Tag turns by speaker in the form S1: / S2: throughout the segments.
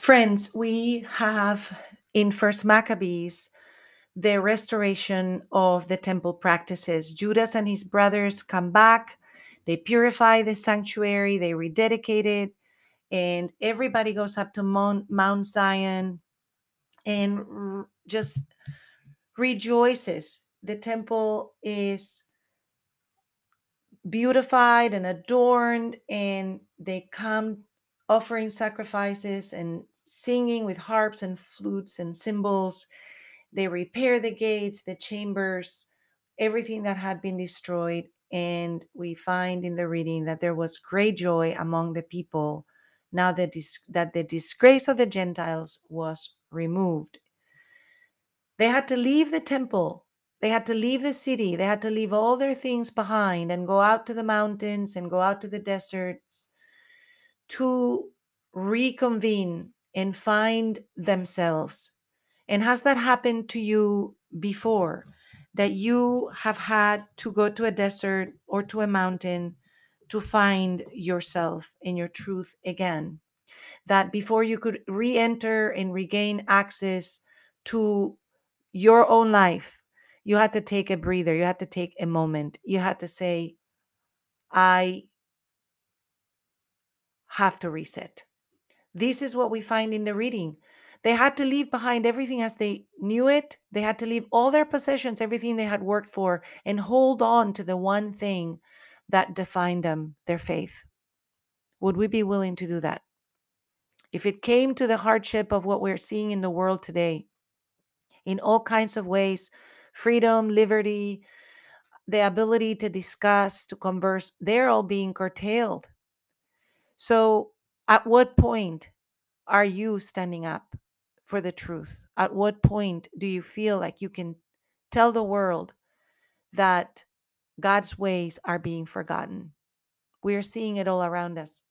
S1: Friends, we have in First Maccabees the restoration of the temple practices. Judas and his brothers come back, they purify the sanctuary, they rededicate it, and everybody goes up to Mount, Mount Zion and r- just rejoices. The temple is beautified and adorned, and they come offering sacrifices and singing with harps and flutes and cymbals. They repair the gates, the chambers, everything that had been destroyed. And we find in the reading that there was great joy among the people now that, dis- that the disgrace of the Gentiles was removed. They had to leave the temple. They had to leave the city. They had to leave all their things behind and go out to the mountains and go out to the deserts to reconvene and find themselves. And has that happened to you before? That you have had to go to a desert or to a mountain to find yourself and your truth again? That before you could re enter and regain access to your own life, you had to take a breather, you had to take a moment, you had to say, I have to reset. This is what we find in the reading. They had to leave behind everything as they knew it. They had to leave all their possessions, everything they had worked for, and hold on to the one thing that defined them their faith. Would we be willing to do that? If it came to the hardship of what we're seeing in the world today, in all kinds of ways freedom, liberty, the ability to discuss, to converse, they're all being curtailed. So, at what point are you standing up for the truth? At what point do you feel like you can tell the world that God's ways are being forgotten? We are seeing it all around us,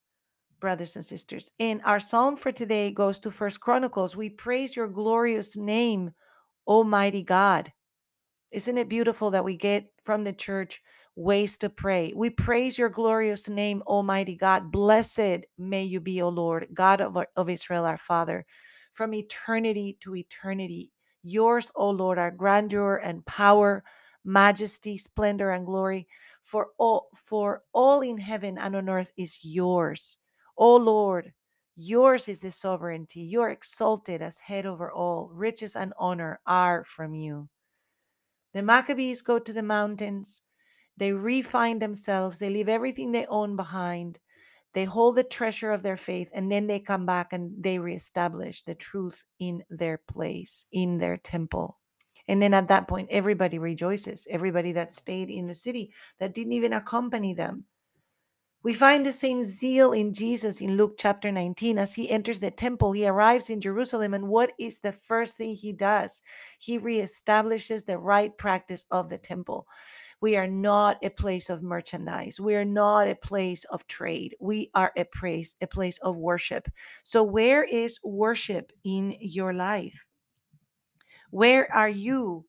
S1: brothers and sisters. And our psalm for today goes to First Chronicles. We praise your glorious name, Almighty God. Isn't it beautiful that we get from the church ways to pray? We praise your glorious name, Almighty God. Blessed may you be, O Lord, God of, of Israel, our Father, from eternity to eternity. Yours, O Lord, are grandeur and power, majesty, splendor, and glory. For all, for all in heaven and on earth is yours. O Lord, yours is the sovereignty. You are exalted as head over all. Riches and honor are from you. The Maccabees go to the mountains. They refine themselves. They leave everything they own behind. They hold the treasure of their faith and then they come back and they reestablish the truth in their place, in their temple. And then at that point, everybody rejoices. Everybody that stayed in the city, that didn't even accompany them. We find the same zeal in Jesus in Luke chapter 19. As he enters the temple, he arrives in Jerusalem. And what is the first thing he does? He reestablishes the right practice of the temple. We are not a place of merchandise. We are not a place of trade. We are a place, a place of worship. So, where is worship in your life? Where are you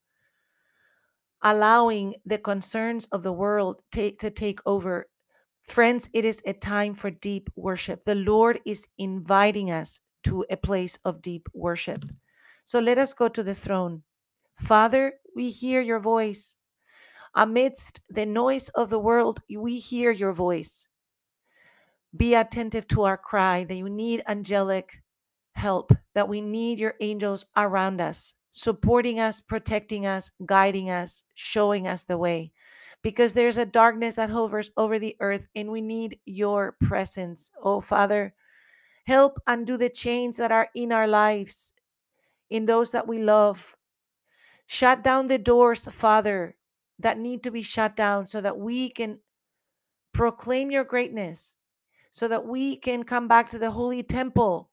S1: allowing the concerns of the world take, to take over? Friends, it is a time for deep worship. The Lord is inviting us to a place of deep worship. So let us go to the throne. Father, we hear your voice. Amidst the noise of the world, we hear your voice. Be attentive to our cry that you need angelic help, that we need your angels around us, supporting us, protecting us, guiding us, showing us the way. because there's a darkness that hovers over the earth and we need your presence. Oh, Father, help undo the chains that are in our lives, in those that we love. Shut down the doors, Father, that need to be shut down so that we can proclaim your greatness, so that we can come back to the holy temple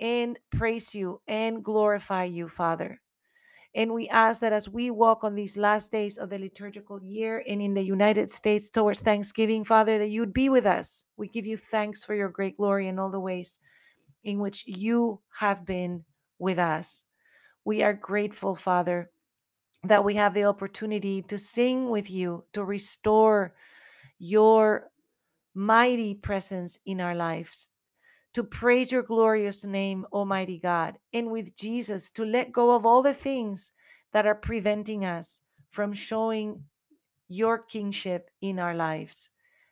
S1: and praise you and glorify you, Father. And we ask that as we walk on these last days of the liturgical year and in the United States towards Thanksgiving, Father, that you'd be with us. We give you thanks for your great glory in all the ways in which you have been with us. We are grateful, Father, that we have the opportunity to sing with you, to restore your mighty presence in our lives to praise your glorious name, Almighty God, and with Jesus to let go of all the things that are preventing us from showing your kingship in our lives.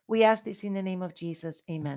S1: We ask this in the name of Jesus. Amen.